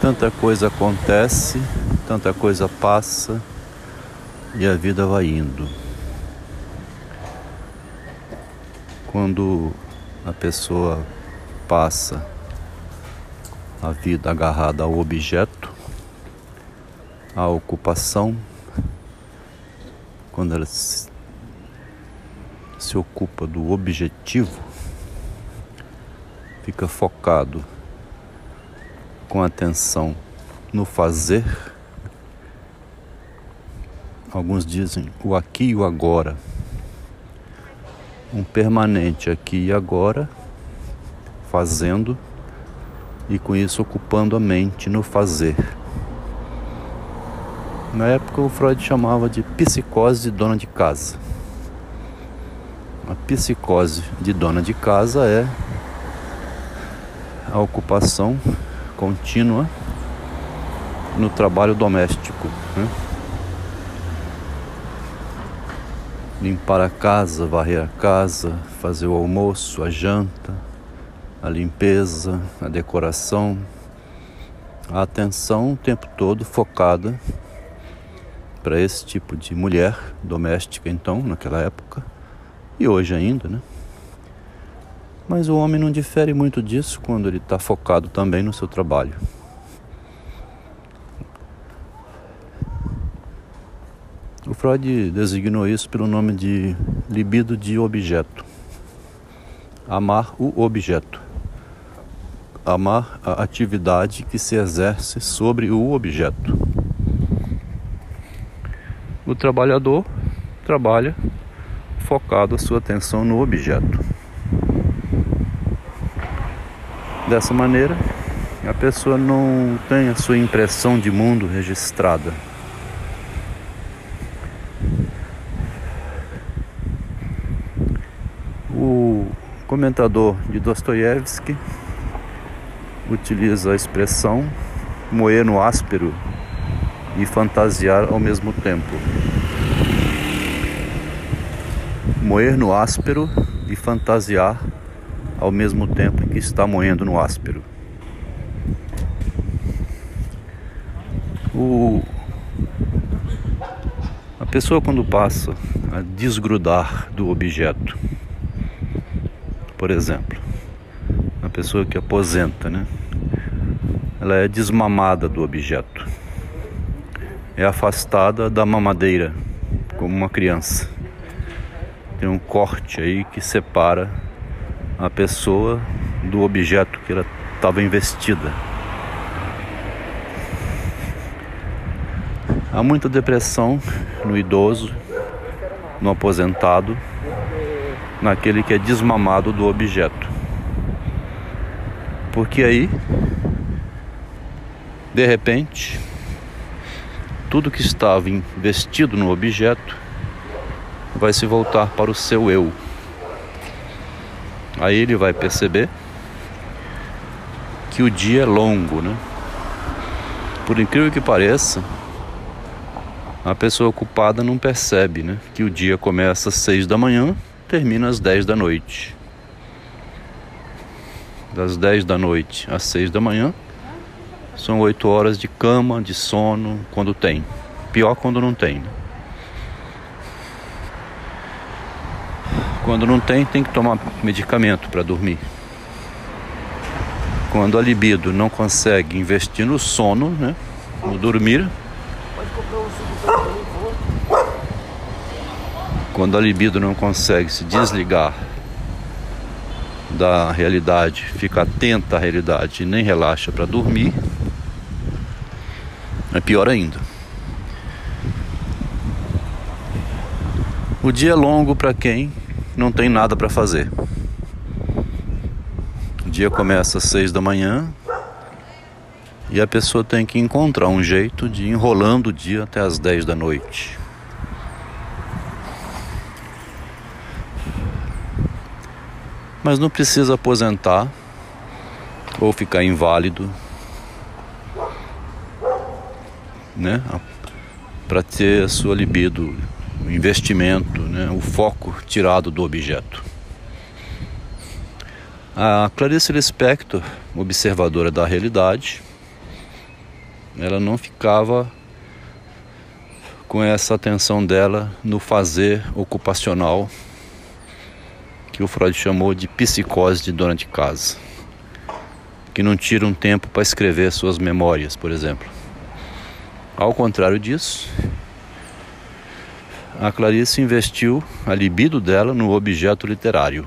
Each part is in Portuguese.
Tanta coisa acontece, tanta coisa passa e a vida vai indo. Quando a pessoa passa a vida agarrada ao objeto, à ocupação, quando ela se, ocupa do objetivo, fica focado com atenção no fazer. Alguns dizem o aqui e o agora. Um permanente aqui e agora, fazendo e com isso ocupando a mente no fazer. Na época o Freud chamava de psicose de dona de casa. A psicose de dona de casa é a ocupação contínua no trabalho doméstico. Né? Limpar a casa, varrer a casa, fazer o almoço, a janta, a limpeza, a decoração, a atenção o tempo todo focada para esse tipo de mulher doméstica, então, naquela época, e hoje ainda, né? Mas o homem não difere muito disso quando ele está focado também no seu trabalho. O Freud designou isso pelo nome de libido de objeto. Amar o objeto. Amar a atividade que se exerce sobre o objeto. O trabalhador trabalha focado a sua atenção no objeto. Dessa maneira, a pessoa não tem a sua impressão de mundo registrada. O comentador de Dostoiévski utiliza a expressão moer no áspero e fantasiar ao mesmo tempo. Moer no áspero e fantasiar ao mesmo tempo que está moendo no áspero. O... A pessoa quando passa a desgrudar do objeto, por exemplo, a pessoa que aposenta, né? Ela é desmamada do objeto é afastada da mamadeira, como uma criança. Tem um corte aí que separa a pessoa do objeto que ela estava investida. Há muita depressão no idoso, no aposentado, naquele que é desmamado do objeto. Porque aí, de repente, tudo que estava investido no objeto vai se voltar para o seu eu. Aí ele vai perceber que o dia é longo, né? Por incrível que pareça, a pessoa ocupada não percebe, né? Que o dia começa às seis da manhã, termina às dez da noite. Das dez da noite às seis da manhã, são oito horas de cama, de sono, quando tem. Pior quando não tem. Quando não tem, tem que tomar medicamento para dormir. Quando a libido não consegue investir no sono, né, no dormir, quando a libido não consegue se desligar da realidade, fica atenta à realidade e nem relaxa para dormir, é pior ainda. O dia é longo para quem não tem nada para fazer. O dia começa às seis da manhã e a pessoa tem que encontrar um jeito de ir enrolando o dia até às dez da noite. Mas não precisa aposentar ou ficar inválido né? Para ter a sua libido, investimento, né? o foco tirado do objeto. A Clarice Lispector observadora da realidade, ela não ficava com essa atenção dela no fazer ocupacional que o Freud chamou de psicose de dona de casa, que não tira um tempo para escrever suas memórias, por exemplo. Ao contrário disso, a Clarice investiu a libido dela no objeto literário.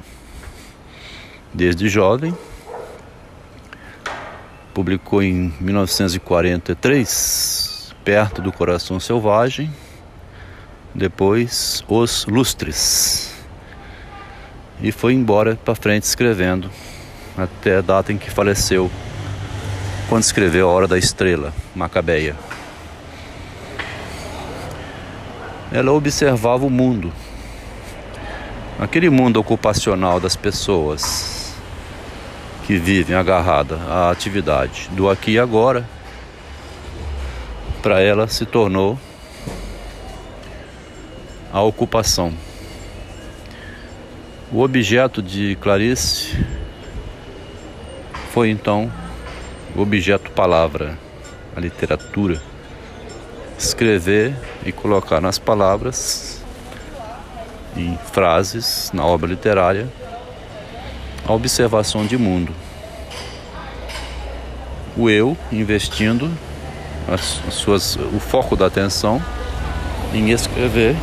Desde jovem, publicou em 1943 Perto do Coração Selvagem, depois Os Lustres e foi embora para frente escrevendo até a data em que faleceu, quando escreveu A Hora da Estrela, Macabeia. Ela observava o mundo, aquele mundo ocupacional das pessoas que vivem agarrada à atividade do aqui e agora. Para ela se tornou a ocupação. O objeto de Clarice foi então o objeto palavra, a literatura. Escrever e colocar nas palavras, em frases, na obra literária, a observação de mundo. O eu investindo as, as suas, o foco da atenção em escrever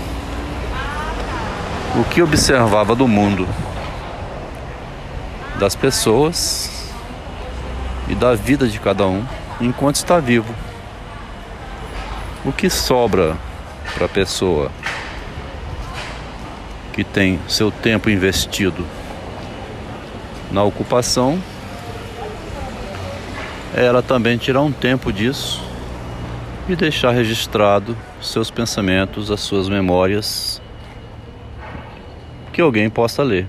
o que observava do mundo, das pessoas e da vida de cada um enquanto está vivo. O que sobra para a pessoa que tem seu tempo investido na ocupação ela também tirar um tempo disso e deixar registrado seus pensamentos, as suas memórias que alguém possa ler.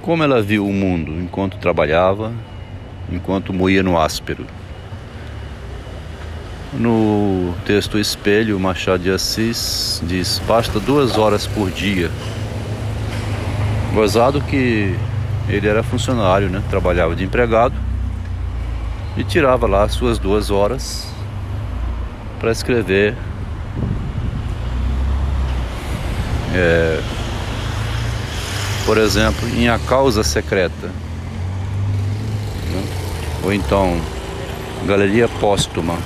Como ela viu o mundo enquanto trabalhava, enquanto moía no áspero. No texto Espelho, Machado de Assis diz: basta duas horas por dia. Gozado que ele era funcionário, né? trabalhava de empregado e tirava lá as suas duas horas para escrever é, por exemplo, em A Causa Secreta, né? ou então Galeria Póstuma,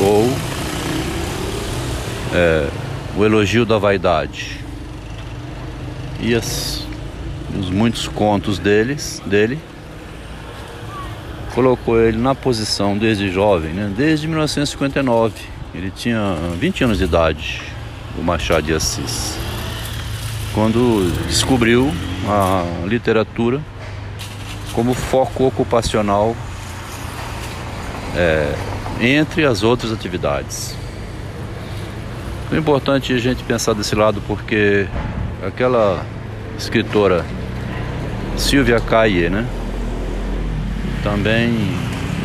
ou é, O Elogio da Vaidade, e as, os muitos contos deles, dele, colocou ele na posição desde jovem, né? desde 1959. Ele tinha 20 anos de idade o Machado de Assis, quando descobriu a literatura como foco ocupacional é, entre as outras atividades. É importante a gente pensar desse lado porque aquela escritora Sylvia Caille, né? Também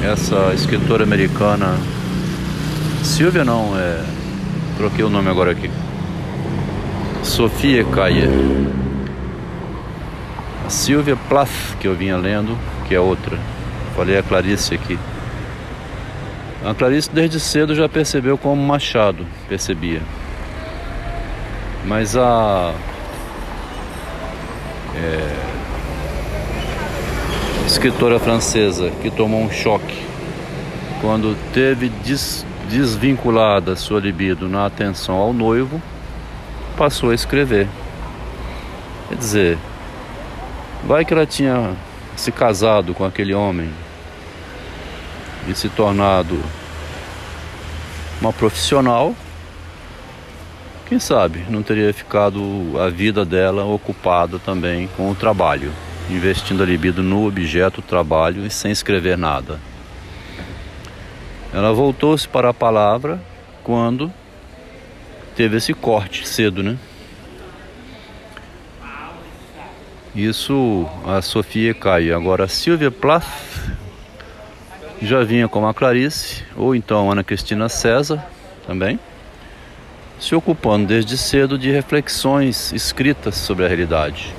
essa escritora americana Silvia não, é troquei o nome agora aqui. Sofia. A Silvia Plath, que eu vinha lendo, que é outra. Falei a Clarice aqui. A Clarice desde cedo já percebeu como Machado percebia. Mas a é, escritora francesa que tomou um choque quando teve des, desvinculada sua libido na atenção ao noivo, passou a escrever. Quer dizer, vai que ela tinha se casado com aquele homem e se tornado uma profissional, quem sabe não teria ficado a vida dela ocupada também com o trabalho, investindo a libido no objeto trabalho e sem escrever nada. Ela voltou-se para a palavra quando teve esse corte cedo, né? Isso a Sofia cai. Agora a Silvia Plath já vinha com a Clarice, ou então Ana Cristina César também, se ocupando desde cedo de reflexões escritas sobre a realidade.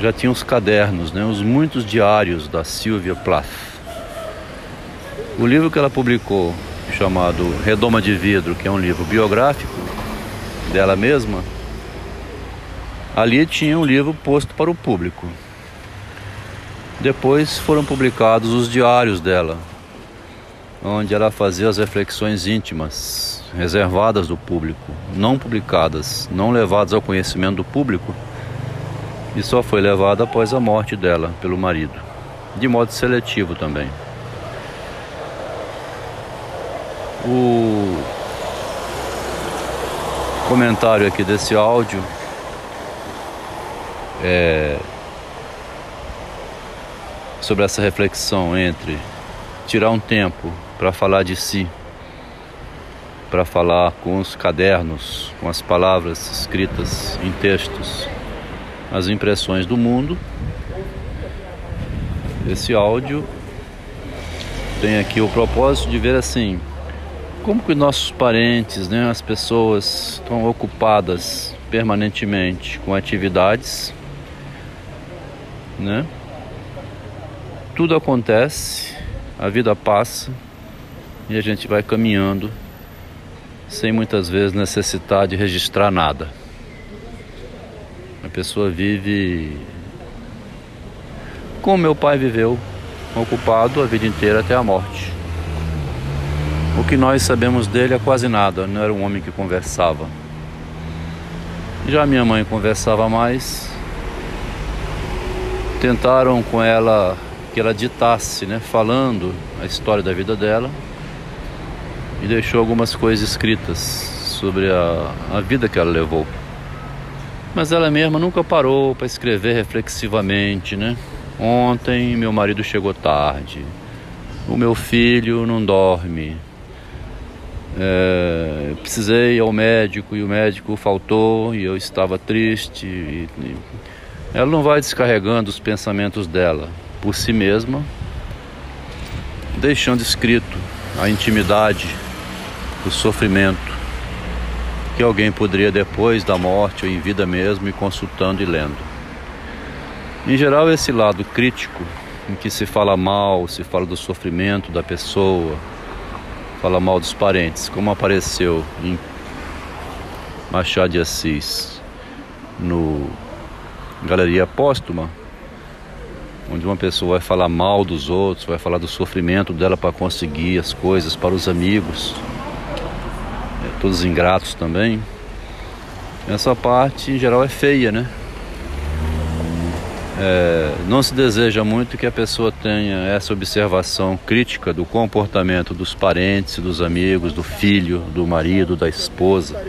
já tinha os cadernos, né, os muitos diários da Sylvia Plath. O livro que ela publicou, chamado Redoma de Vidro, que é um livro biográfico dela mesma, ali tinha um livro posto para o público. Depois foram publicados os diários dela, onde ela fazia as reflexões íntimas, reservadas do público, não publicadas, não levadas ao conhecimento do público, e só foi levada após a morte dela pelo marido, de modo seletivo também. O comentário aqui desse áudio é sobre essa reflexão entre tirar um tempo para falar de si, para falar com os cadernos, com as palavras escritas em textos, as impressões do mundo. Esse áudio tem aqui o propósito de ver assim como que nossos parentes, né, as pessoas estão ocupadas permanentemente com atividades, né? Tudo acontece, a vida passa e a gente vai caminhando sem muitas vezes necessitar de registrar nada. A pessoa vive como meu pai viveu, ocupado a vida inteira até a morte. O que nós sabemos dele é quase nada, não era um homem que conversava. Já minha mãe conversava mais. Tentaram com ela que ela ditasse, né, falando a história da vida dela e deixou algumas coisas escritas sobre a, a vida que ela levou. Mas ela mesma nunca parou para escrever reflexivamente, né? Ontem meu marido chegou tarde. O meu filho não dorme. É, precisei ao médico e o médico faltou e eu estava triste. E, e ela não vai descarregando os pensamentos dela por si mesma, deixando escrito a intimidade, o sofrimento que alguém poderia depois da morte ou em vida mesmo ir consultando e lendo. Em geral, esse lado crítico, em que se fala mal, se fala do sofrimento da pessoa, fala mal dos parentes, como apareceu em Machado de Assis no Galeria Póstuma, onde uma pessoa vai falar mal dos outros, vai falar do sofrimento dela para conseguir as coisas para os amigos, é, todos ingratos também. Essa parte em geral é feia, né? É, não se deseja muito que a pessoa tenha essa observação crítica do comportamento dos parentes, dos amigos, do filho, do marido, da esposa.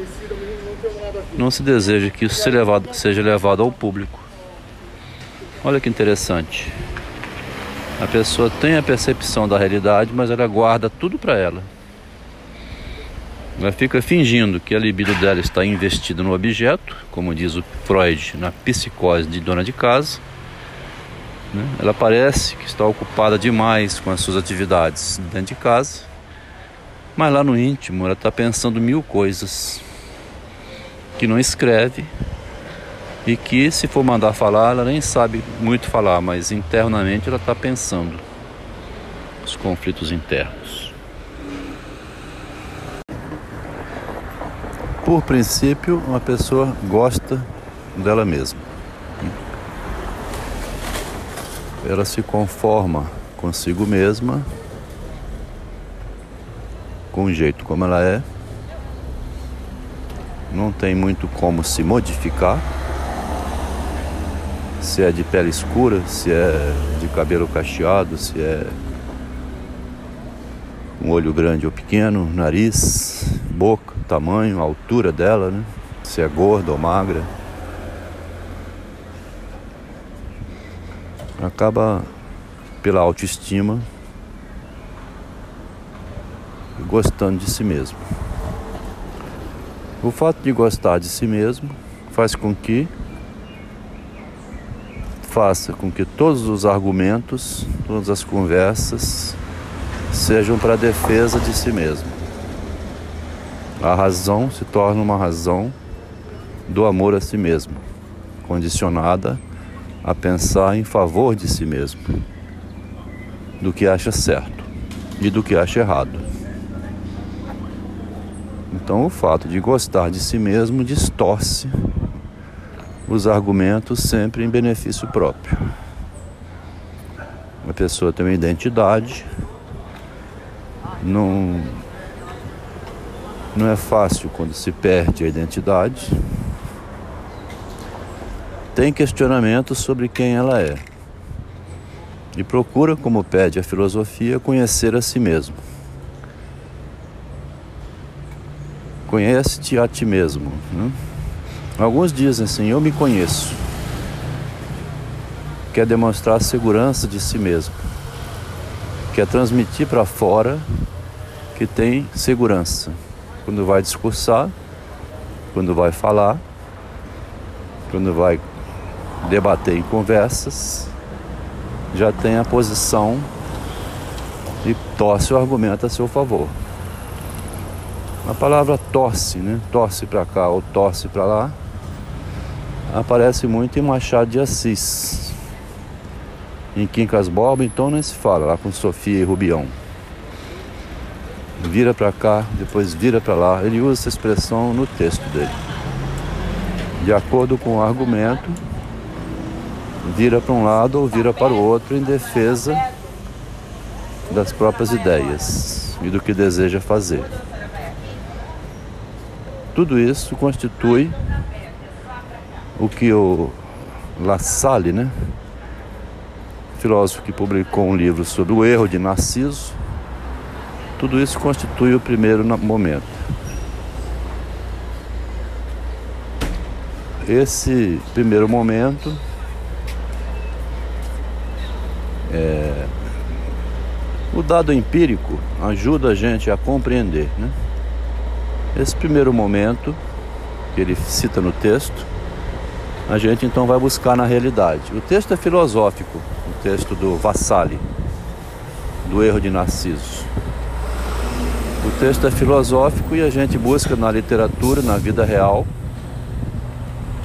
Não se deseja que isso seja levado, seja levado ao público. Olha que interessante. A pessoa tem a percepção da realidade, mas ela guarda tudo para ela. Ela fica fingindo que a libido dela está investida no objeto, como diz o Freud na psicose de dona de casa né? Ela parece que está ocupada demais com as suas atividades dentro de casa, mas lá no íntimo ela está pensando mil coisas que não escreve e que, se for mandar falar, ela nem sabe muito falar, mas internamente ela está pensando os conflitos internos. Por princípio, uma pessoa gosta dela mesma. ela se conforma consigo mesma, com o jeito como ela é, não tem muito como se modificar. Se é de pele escura, se é de cabelo cacheado, se é um olho grande ou pequeno, nariz, boca, tamanho, altura dela, né? Se é gorda ou magra. acaba pela autoestima gostando de si mesmo. O fato de gostar de si mesmo faz com que faça com que todos os argumentos, todas as conversas sejam para a defesa de si mesmo. A razão se torna uma razão do amor a si mesmo, condicionada a pensar em favor de si mesmo, do que acha certo e do que acha errado. Então, o fato de gostar de si mesmo distorce os argumentos sempre em benefício próprio. A pessoa tem uma identidade, não, não é fácil quando se perde a identidade. Tem questionamentos sobre quem ela é e procura, como pede a filosofia, conhecer a si mesmo. Conhece-te a ti mesmo. Né? Alguns dizem assim: Eu me conheço. Quer demonstrar segurança de si mesmo. Quer transmitir para fora que tem segurança. Quando vai discursar, quando vai falar, quando vai debater em conversas, já tem a posição e torce o argumento a seu favor. A palavra torce, né? Torce para cá ou torce para lá, aparece muito em Machado de Assis. Em Quincas Borba, então nem se fala, lá com Sofia e Rubião. Vira para cá, depois vira para lá. Ele usa essa expressão no texto dele. De acordo com o argumento, vira para um lado ou vira para o outro em defesa das próprias ideias e do que deseja fazer. Tudo isso constitui o que o La Salle, né, filósofo que publicou um livro sobre o erro de Narciso, tudo isso constitui o primeiro momento. Esse primeiro momento é, o dado empírico ajuda a gente a compreender, né? Esse primeiro momento que ele cita no texto, a gente então vai buscar na realidade. O texto é filosófico, o texto do Vassalli, do erro de Narciso. O texto é filosófico e a gente busca na literatura, na vida real,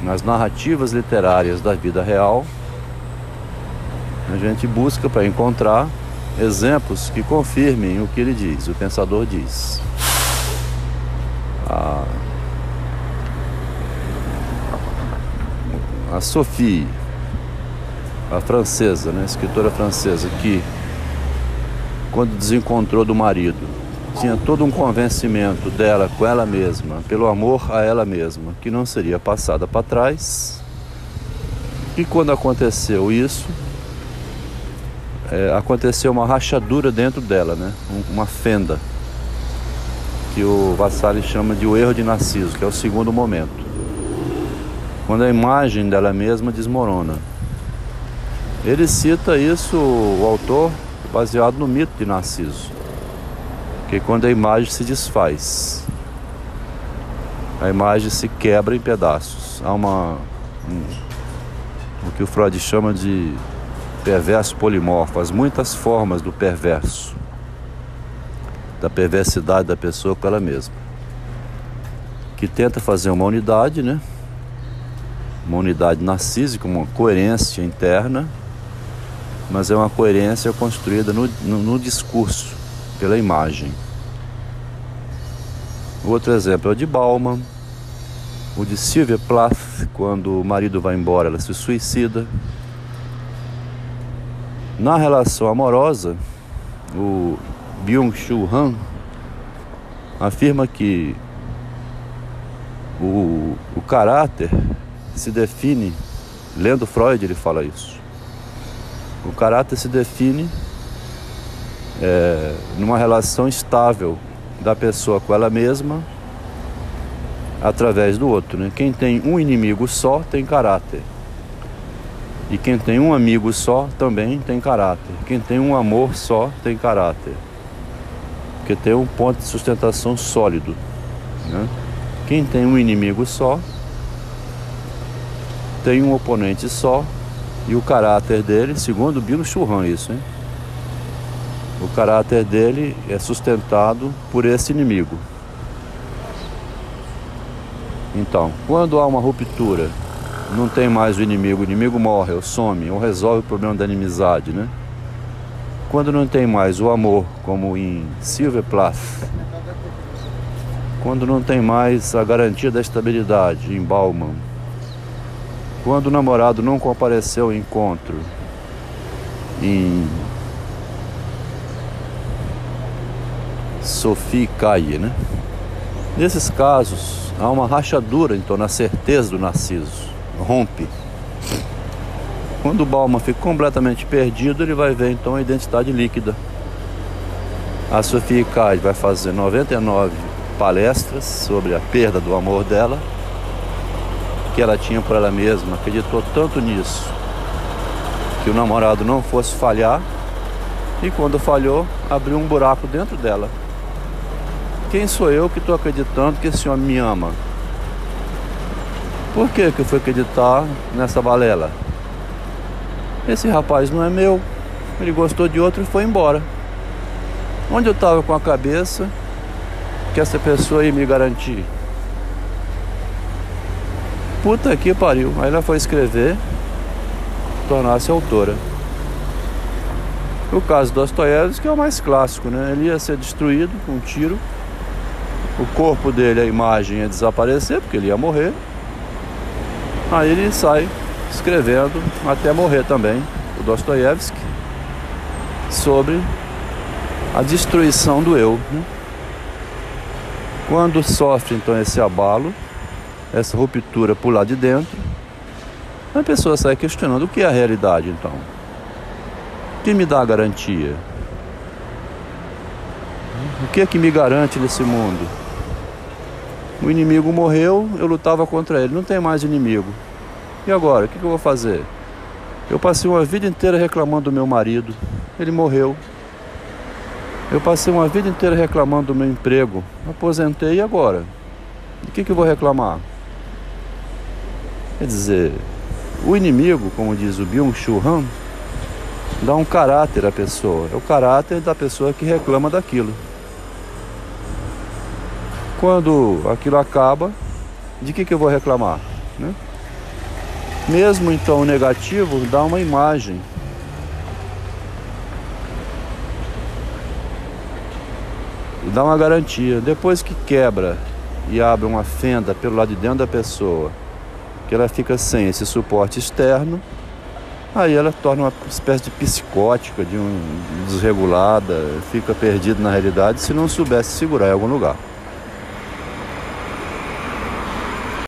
nas narrativas literárias da vida real, a gente busca para encontrar exemplos que confirmem o que ele diz, o pensador diz a, a Sophie, a francesa, né, escritora francesa, que quando desencontrou do marido, tinha todo um convencimento dela com ela mesma, pelo amor a ela mesma, que não seria passada para trás. E quando aconteceu isso, é, aconteceu uma rachadura dentro dela, né? uma fenda que o Vassali chama de o erro de Narciso, que é o segundo momento. Quando a imagem dela mesma desmorona. Ele cita isso, o autor, baseado no mito de Narciso, que quando a imagem se desfaz, a imagem se quebra em pedaços. Há uma um, o que o Freud chama de perverso polimorfo, as muitas formas do perverso da perversidade da pessoa com ela mesma. Que tenta fazer uma unidade, né? Uma unidade narcísica, uma coerência interna, mas é uma coerência construída no, no, no discurso, pela imagem. Outro exemplo é o de Bauman, o de Sylvia Plath, quando o marido vai embora, ela se suicida. Na relação amorosa, o Byung-Chul Han afirma que o, o caráter se define, lendo Freud ele fala isso, o caráter se define é, numa relação estável da pessoa com ela mesma através do outro. Né? Quem tem um inimigo só tem caráter. E quem tem um amigo só também tem caráter. Quem tem um amor só tem caráter porque tem um ponto de sustentação sólido. Né? Quem tem um inimigo só, tem um oponente só, e o caráter dele, segundo Bilo Churran, isso, hein? O caráter dele é sustentado por esse inimigo. Então, quando há uma ruptura não tem mais o inimigo, o inimigo morre, ou some, ou resolve o problema da inimizade, né? Quando não tem mais o amor, como em Silver Plath, quando não tem mais a garantia da estabilidade em Bauman, quando o namorado não compareceu ao encontro em Sophie Caille, né? Nesses casos, há uma rachadura então na certeza do Narciso, rompe. Quando o Bauman fica completamente perdido, ele vai ver então a identidade líquida. A Sophie Caille vai fazer 99 palestras sobre a perda do amor dela, que ela tinha por ela mesma, acreditou tanto nisso, que o namorado não fosse falhar, e quando falhou, abriu um buraco dentro dela. Quem sou eu que estou acreditando que esse homem me ama? Por que, que eu fui acreditar nessa balela? Esse rapaz não é meu, ele gostou de outro e foi embora. Onde eu estava com a cabeça que essa pessoa ia me garantir? Puta que pariu. Aí ela foi escrever, tornar-se autora. O caso do Dostoiévski é o mais clássico, né? Ele ia ser destruído com um tiro. O corpo dele, a imagem ia desaparecer, porque ele ia morrer. Aí ele sai escrevendo até morrer também, o Dostoiévski, sobre a destruição do eu. Né? Quando sofre então esse abalo, essa ruptura por lá de dentro, a pessoa sai questionando o que é a realidade então. O que me dá a garantia? O que é que me garante nesse mundo? O inimigo morreu, eu lutava contra ele, não tem mais inimigo. E agora, o que eu vou fazer? Eu passei uma vida inteira reclamando do meu marido, ele morreu. Eu passei uma vida inteira reclamando do meu emprego, aposentei e agora? De que, que eu vou reclamar? Quer dizer, o inimigo, como diz o Byung-Chul Han, dá um caráter à pessoa. É o caráter da pessoa que reclama daquilo. Quando aquilo acaba, de que, que eu vou reclamar? Né? Mesmo então negativo, dá uma imagem. Dá uma garantia. Depois que quebra e abre uma fenda pelo lado de dentro da pessoa, que ela fica sem esse suporte externo, aí ela torna uma espécie de psicótica, de um desregulada, fica perdida na realidade se não soubesse segurar em algum lugar.